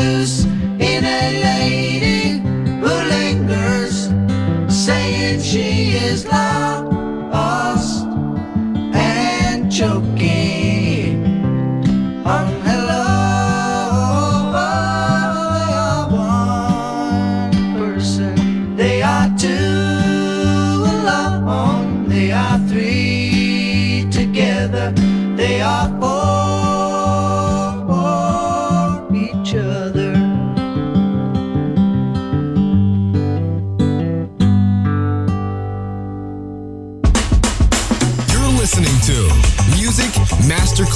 Loose in a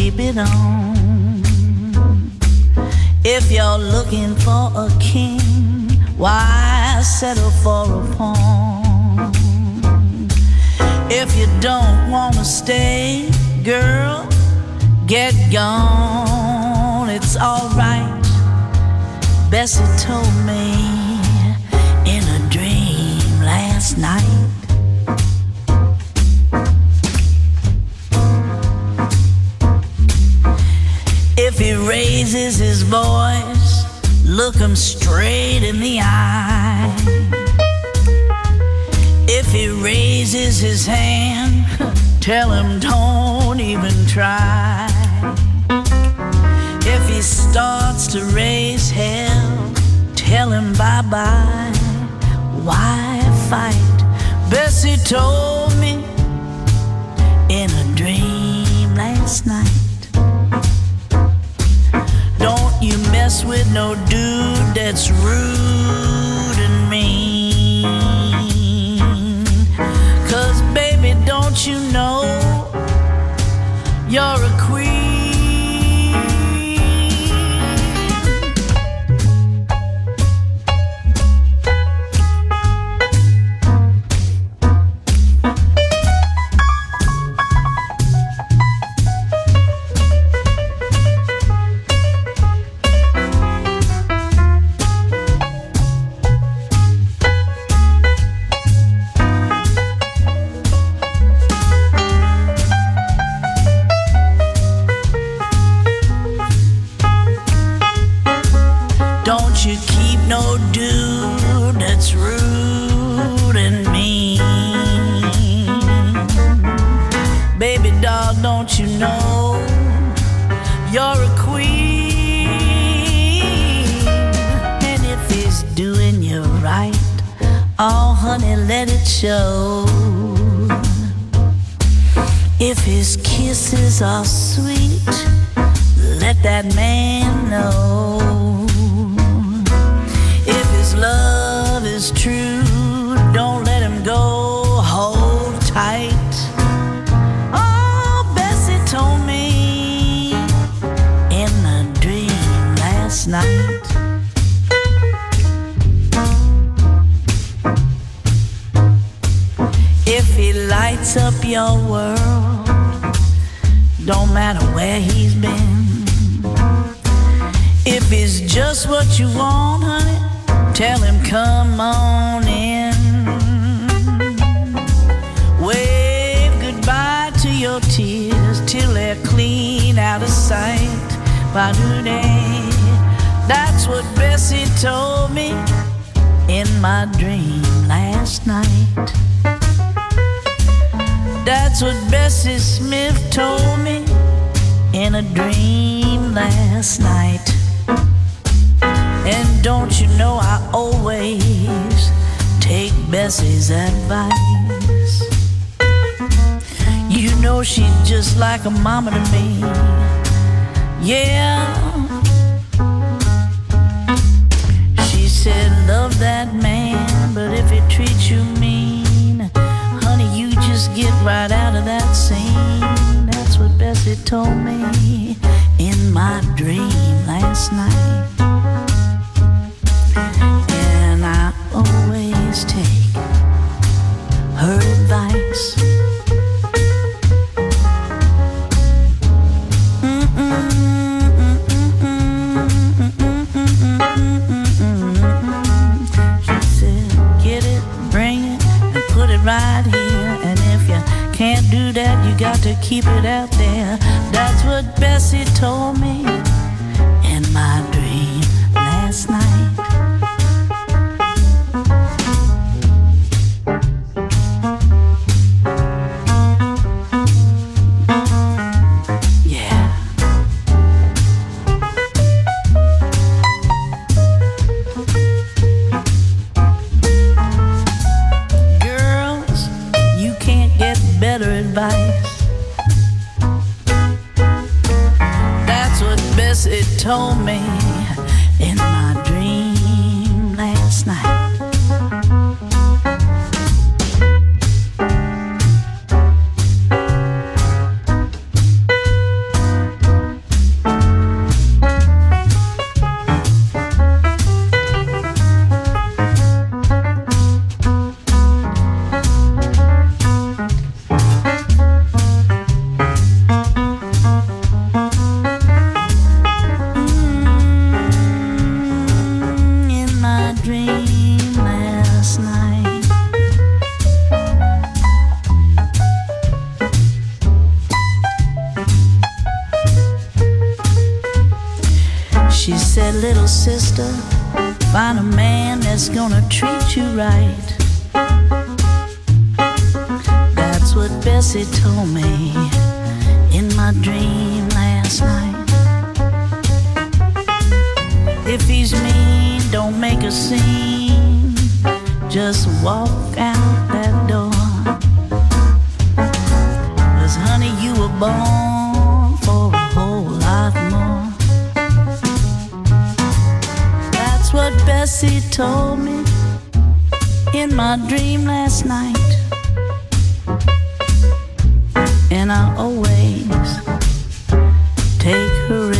Keep it on. If you're looking for a king, why settle for a pawn? If you don't wanna stay, girl, get gone. It's alright. Bessie told me in a dream last night. Raises his voice, look him straight in the eye. If he raises his hand, tell him don't even try. If he starts to raise hell, tell him bye bye. Why fight? Bessie told me in a dream last night. Mess with no dude that's rude and mean. Cause baby, don't you know you're a queen? Oh honey, let it show. If his kisses are sweet, let that man know. If his love is true, your world, don't matter where he's been. If it's just what you want, honey, tell him come on in. Wave goodbye to your tears till they're clean out of sight. By today, that's what Bessie told me in my dream last night. That's what Bessie Smith told me in a dream last night. And don't you know I always take Bessie's advice? You know she's just like a mama to me. Yeah. She said, love that man, but if he treats you just get right out of that scene. That's what Bessie told me in my dream last night. Bessie told me in my dream last night. If he's mean, don't make a scene. Just walk out that door. Cause honey, you were born for a whole lot more. That's what Bessie told me in my dream last night. I always take her advice.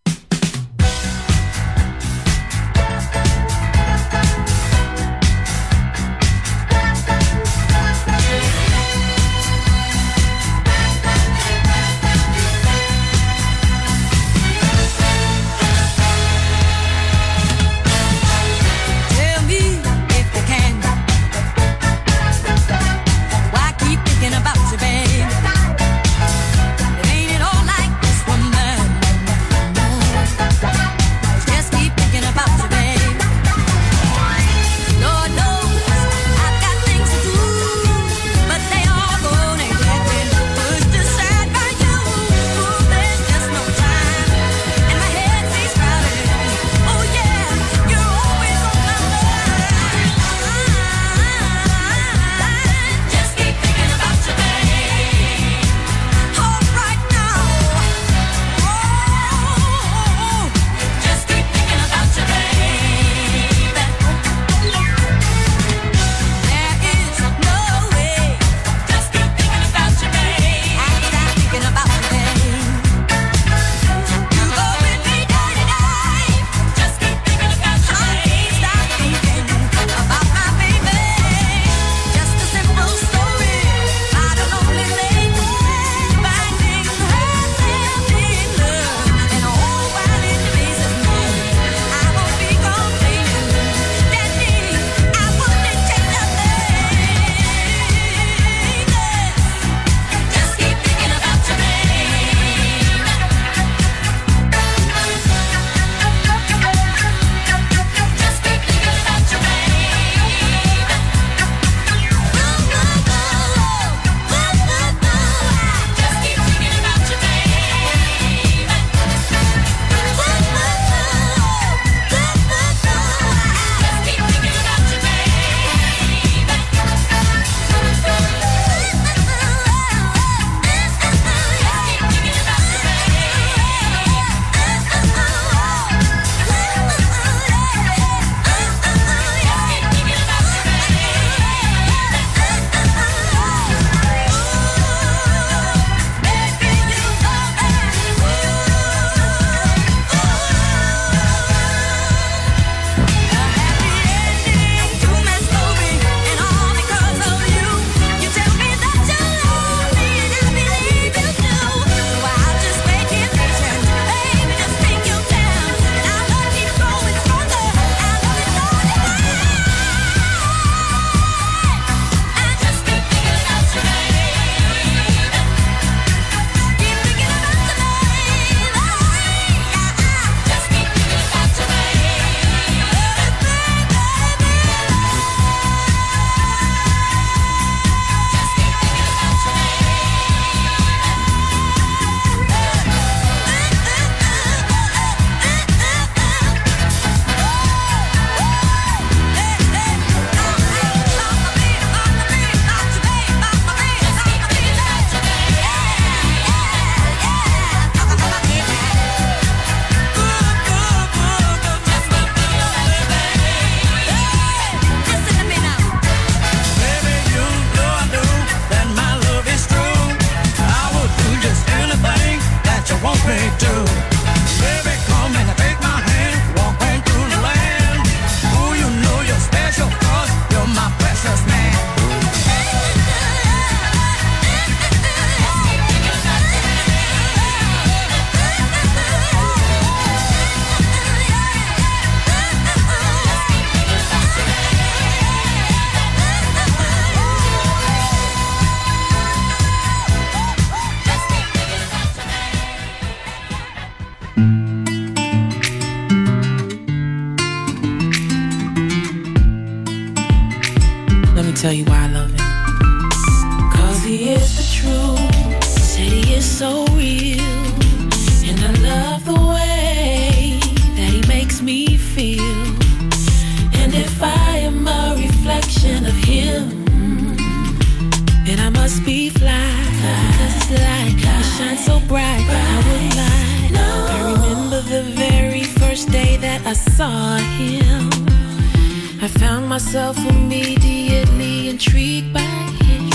myself immediately intrigued by him.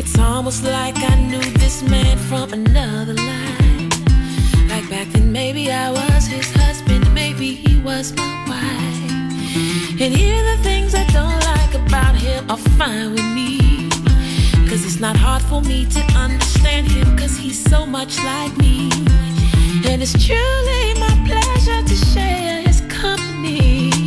It's almost like I knew this man from another life. Like back then, maybe I was his husband, maybe he was my wife. And here the things I don't like about him are fine with me. Cause it's not hard for me to understand him, cause he's so much like me. And it's truly my pleasure to share his company.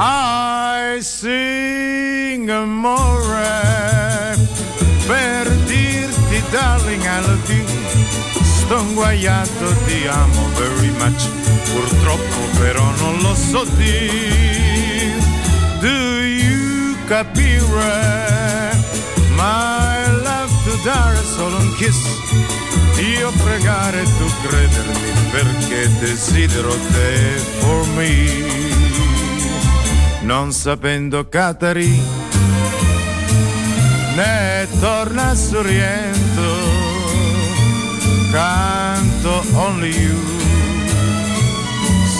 I sing amore per dirti darling I love you. Sto guaiato ti amo very much. Purtroppo però non lo so dire do you capire? My love to dare solo un kiss. Io pregare tu credermi perché desidero te for me non sapendo Catari, né torna a Sorrento, canto only you,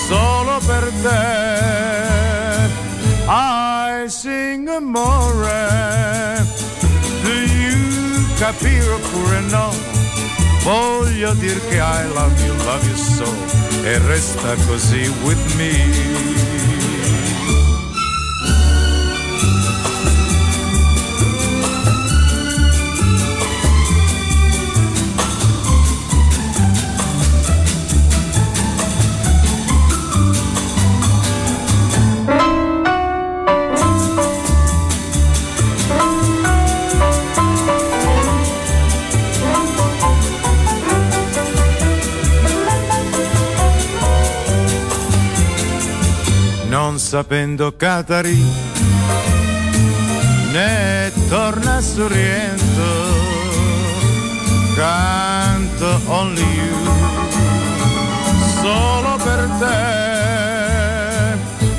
solo per te, I sing amore, do you capire oppure no? Voglio dir che I love you, love you so, e resta così with me. sapendo Catari ne torna su Sorrento canto only you solo per te.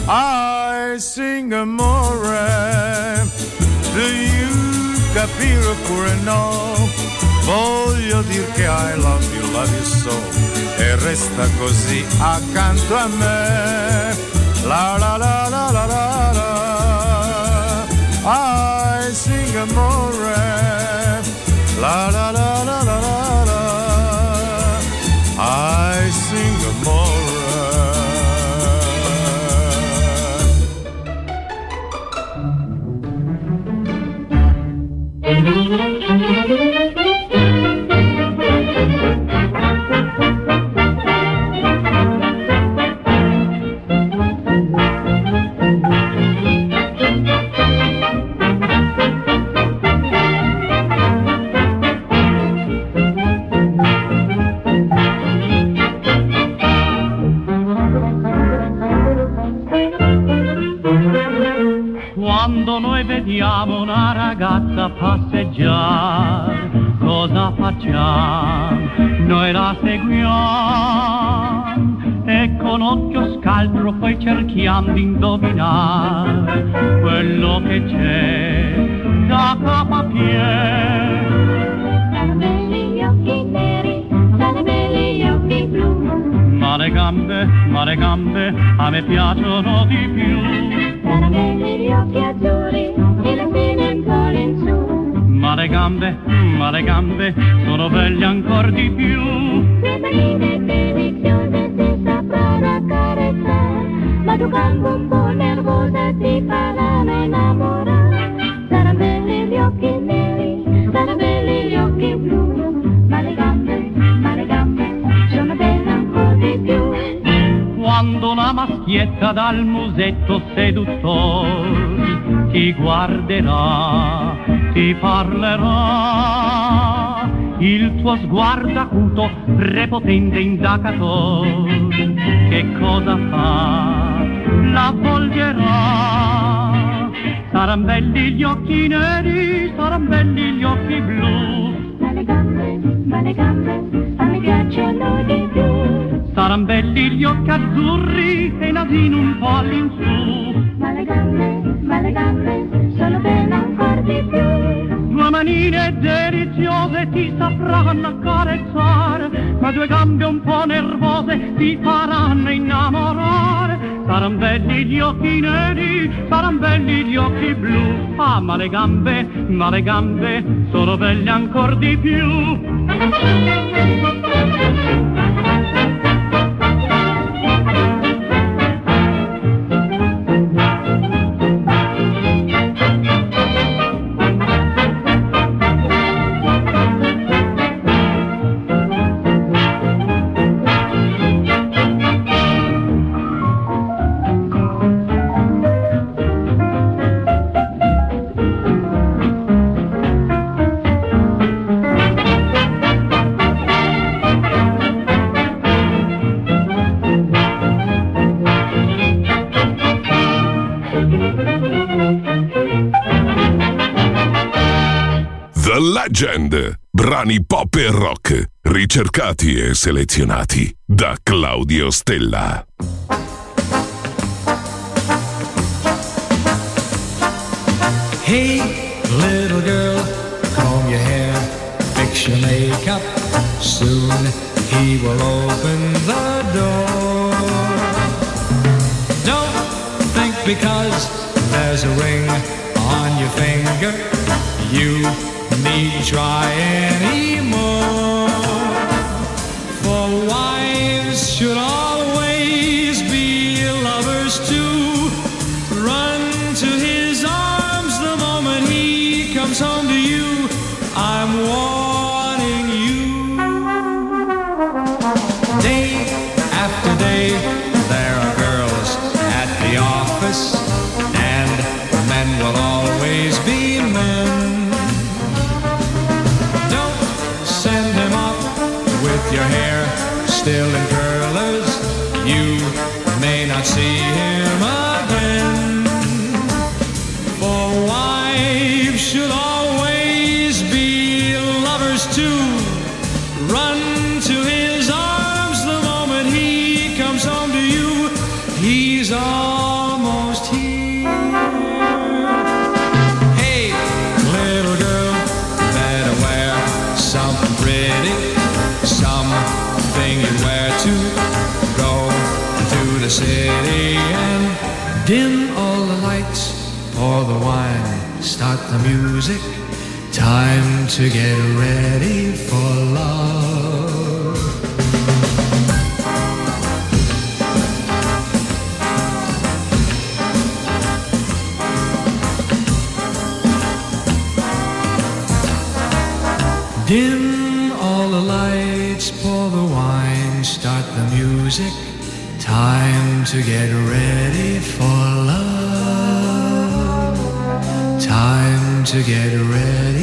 I sing amore do you capire oppure no? Voglio dir che I love you love you so. E resta così accanto a me. La la la la la la la, I sing amore, eh. la la la la la maschietta dal musetto seduttore ti guarderà, ti parlerà, il tuo sguardo acuto, prepotente indagatore, che cosa fa? La volgerà. Saran belli gli occhi neri, saran belli gli occhi blu. Ma le gambe, ma le gambe a me piacciono di più. Saran belli gli occhi azzurri e il nasino un po' all'insù. Ma le gambe, ma le gambe sono belle ancora di più. Due manine deliziose ti sapranno accarezzare, ma due gambe un po' nervose ti faranno innamorare. Saran belli gli occhi neri, saran belli gli occhi blu. Ah, ma le gambe, ma le gambe sono belle ancora di più. Brani pop e rock, ricercati e selezionati da Claudio Stella. Hey, little girl, comb your hair, fix your makeup. Soon he will open the door. Don't think because there's a ring on your finger, you need try anymore. For wives should always to get ready for love. Dim all the lights, pour the wine, start the music. Time to get ready for love. Time to get ready.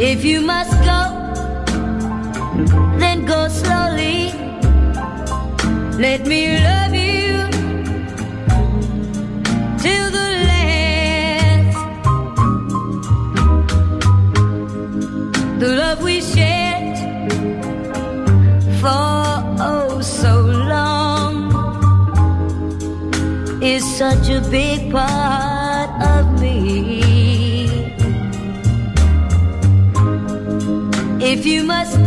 If you must go, then go slowly. Let me love you till the last. The love we shared for oh so long is such a big part If you must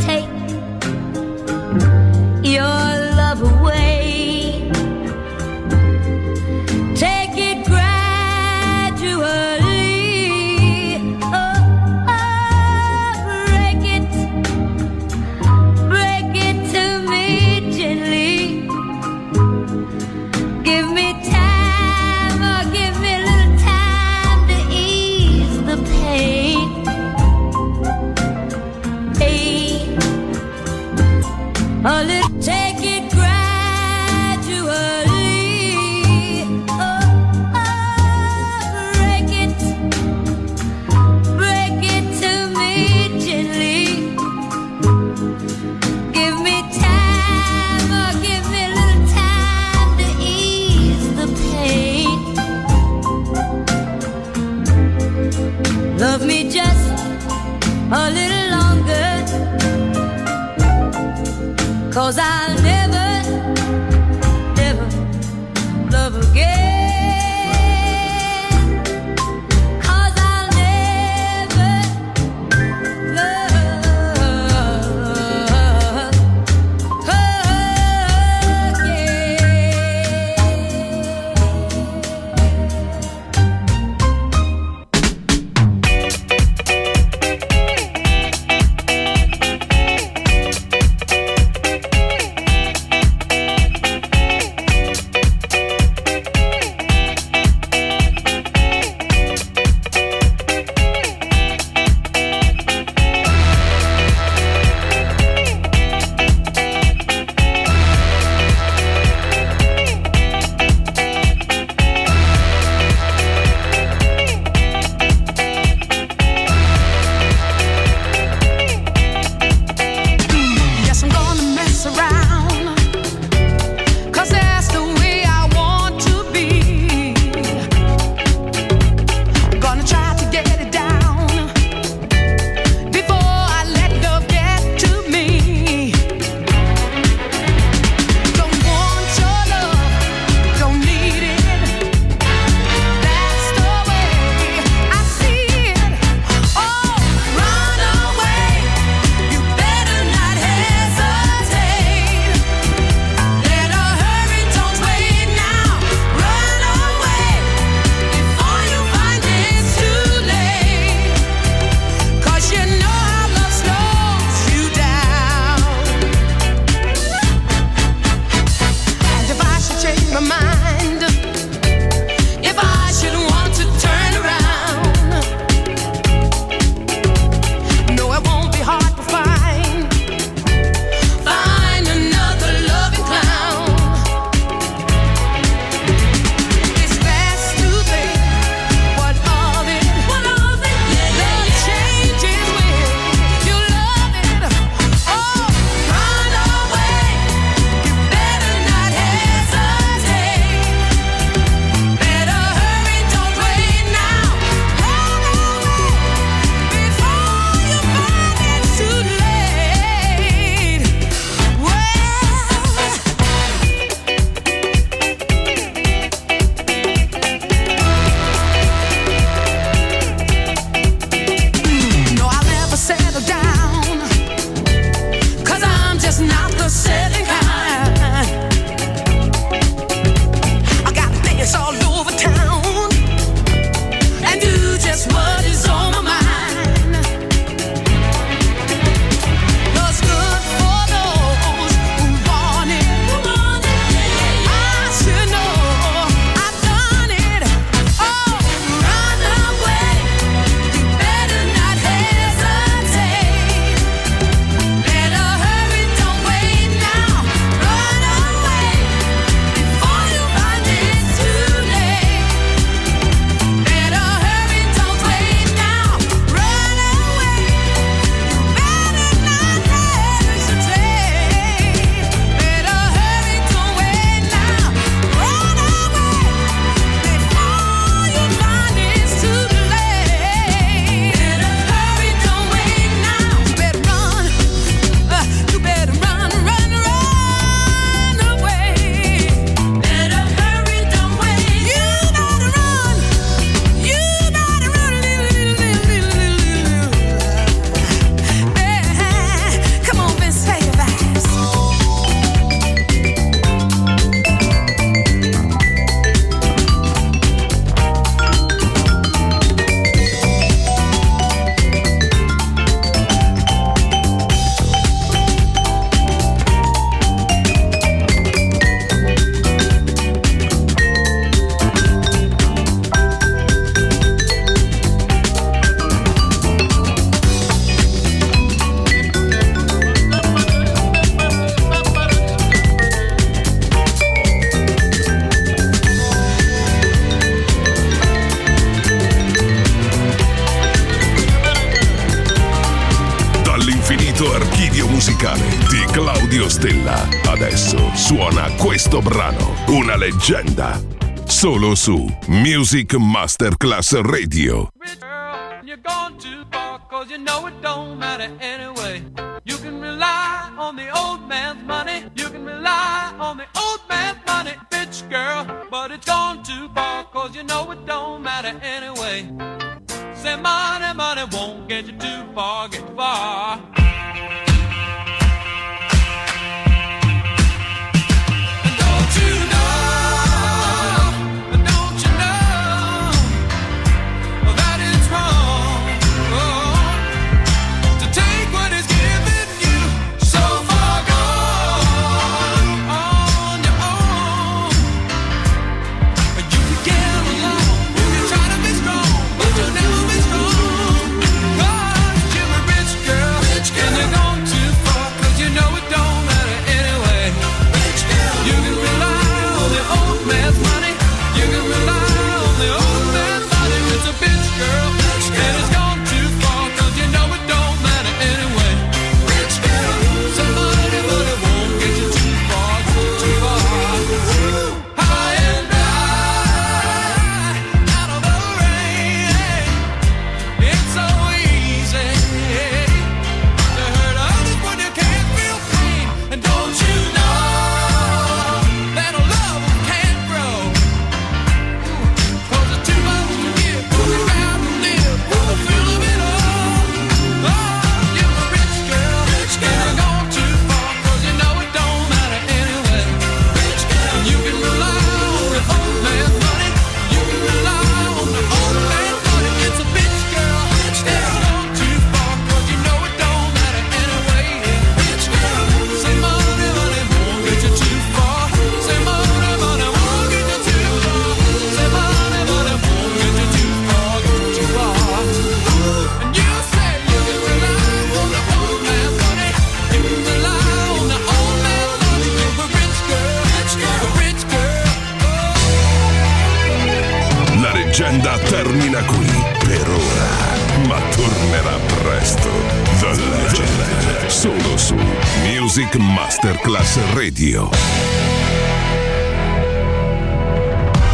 leggenda. Solo su Music Masterclass Radio.